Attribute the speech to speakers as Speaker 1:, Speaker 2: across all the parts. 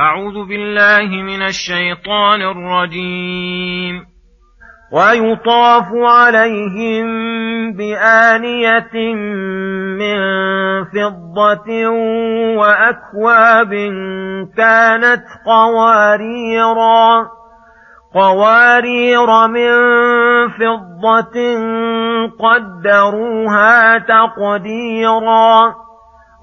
Speaker 1: أعوذ بالله من الشيطان الرجيم. ويطاف عليهم بآنية من فضة وأكواب كانت قواريرا قوارير من فضة قدروها تقديرا.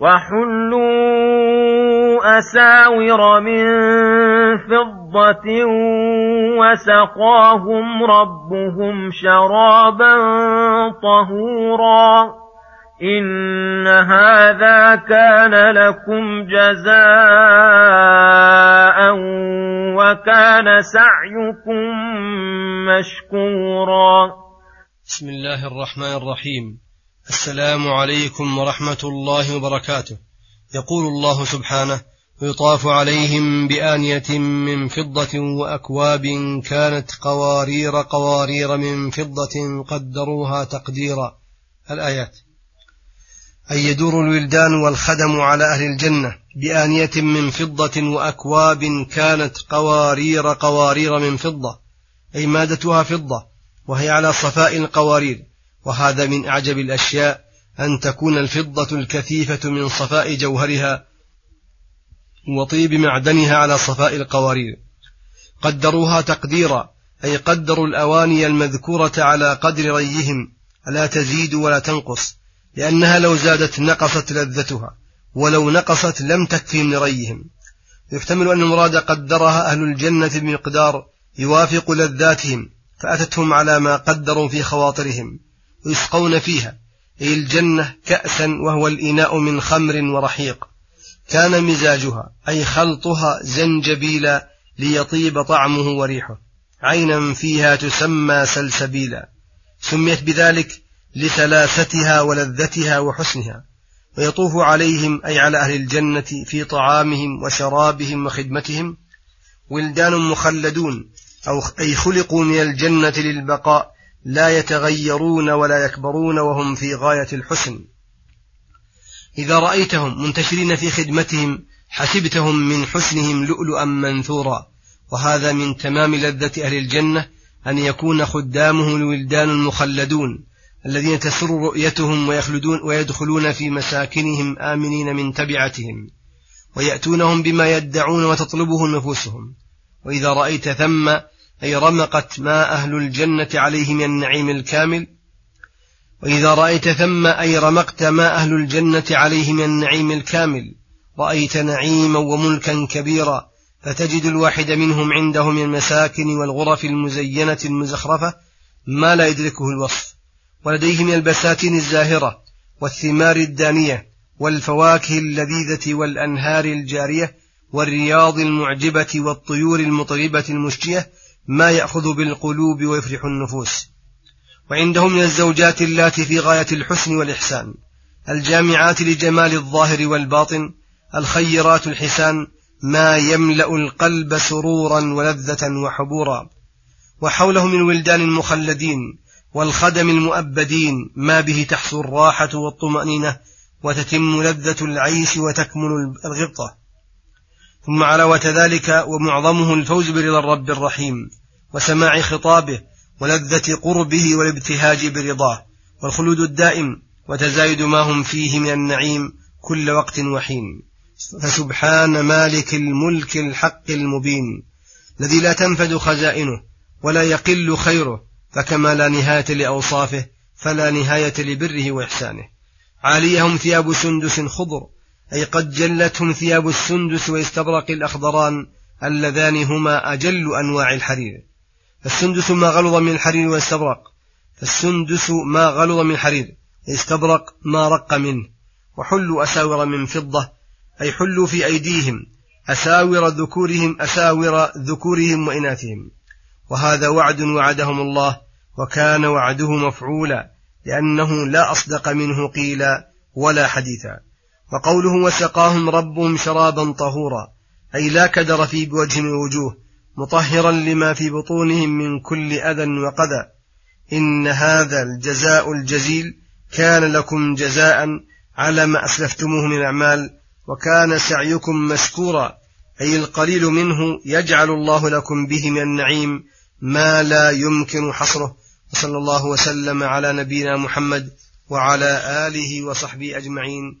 Speaker 1: وحلوا أساور من فضة وسقاهم ربهم شرابا طهورا. إن هذا كان لكم جزاء وكان سعيكم مشكورا.
Speaker 2: بسم الله الرحمن الرحيم. السلام عليكم ورحمة الله وبركاته. يقول الله سبحانه ويطاف عليهم بآنية من فضة وأكواب كانت قوارير قوارير من فضة قدروها تقديرا. الآيات اي يدور الولدان والخدم على أهل الجنة بآنية من فضة وأكواب كانت قوارير قوارير من فضة أي مادتها فضة وهي على صفاء القوارير. وهذا من أعجب الأشياء أن تكون الفضة الكثيفة من صفاء جوهرها وطيب معدنها على صفاء القوارير. قدروها تقديرا أي قدروا الأواني المذكورة على قدر ريهم لا تزيد ولا تنقص لأنها لو زادت نقصت لذتها ولو نقصت لم تكفي من ريهم. يحتمل أن المراد قدرها أهل الجنة بمقدار يوافق لذاتهم فأتتهم على ما قدروا في خواطرهم. ويسقون فيها أي الجنة كأسا وهو الإناء من خمر ورحيق. كان مزاجها أي خلطها زنجبيلا ليطيب طعمه وريحه. عينا فيها تسمى سلسبيلا. سميت بذلك لسلاستها ولذتها وحسنها. ويطوف عليهم أي على أهل الجنة في طعامهم وشرابهم وخدمتهم. ولدان مخلدون أو أي خلقوا من الجنة للبقاء. لا يتغيرون ولا يكبرون وهم في غاية الحسن. إذا رأيتهم منتشرين في خدمتهم حسبتهم من حسنهم لؤلؤا منثورا. وهذا من تمام لذة أهل الجنة أن يكون خدامهم الولدان المخلدون الذين تسر رؤيتهم ويخلدون ويدخلون في مساكنهم آمنين من تبعتهم ويأتونهم بما يدعون وتطلبه نفوسهم. وإذا رأيت ثم أي رمقت ما أهل الجنة عليه من النعيم الكامل. وإذا رأيت ثم أي رمقت ما أهل الجنة عليه من النعيم الكامل. رأيت نعيما وملكا كبيرا. فتجد الواحد منهم عنده من المساكن والغرف المزينة المزخرفة ما لا يدركه الوصف. ولديه من البساتين الزاهرة والثمار الدانية والفواكه اللذيذة والأنهار الجارية والرياض المعجبة والطيور المطربة المشجية ما يأخذ بالقلوب ويفرح النفوس. وعنده من الزوجات اللاتي في غاية الحسن والإحسان الجامعات لجمال الظاهر والباطن الخيرات الحسان ما يملأ القلب سرورا ولذة وحبورا. وحوله من ولدان مخلدين والخدم المؤبدين ما به تحصو الراحة والطمأنينة وتتم لذة العيش وتكمل الغبطة. ثم علاوة ذلك ومعظمه الفوز برضا الرب الرحيم وسماع خطابه ولذة قربه والابتهاج برضاه والخلود الدائم وتزايد ما هم فيه من النعيم كل وقت وحين. فسبحان مالك الملك الحق المبين الذي لا تنفد خزائنه ولا يقل خيره فكما لا نهاية لأوصافه فلا نهاية لبره وإحسانه. عاليهم ثياب سندس خضر أي قد جلتهم ثياب السندس واستبرق الأخضران اللذان هما أجل أنواع الحرير. فالسندس ما غلظ من الحرير واستبرق فالسندس ما غلظ من الحرير استبرق ما رق منه. وحلوا أساور من فضة أي حلوا في أيديهم أساور ذكورهم أساور ذكورهم وإناثهم. وهذا وعد وعدهم الله وكان وعده مفعولا لأنه لا أصدق منه قيلا ولا حديثا. وقوله وسقاهم ربهم شرابا طهورا أي لا كدر في بوجه من الوجوه مطهرا لما في بطونهم من كل أذى وقذى. إن هذا الجزاء الجزيل كان لكم جزاء على ما أسلفتموه من الأعمال وكان سعيكم مشكورا أي القليل منه يجعل الله لكم به من النعيم ما لا يمكن حصره. وصلى الله وسلم على نبينا محمد وعلى آله وصحبه أجمعين.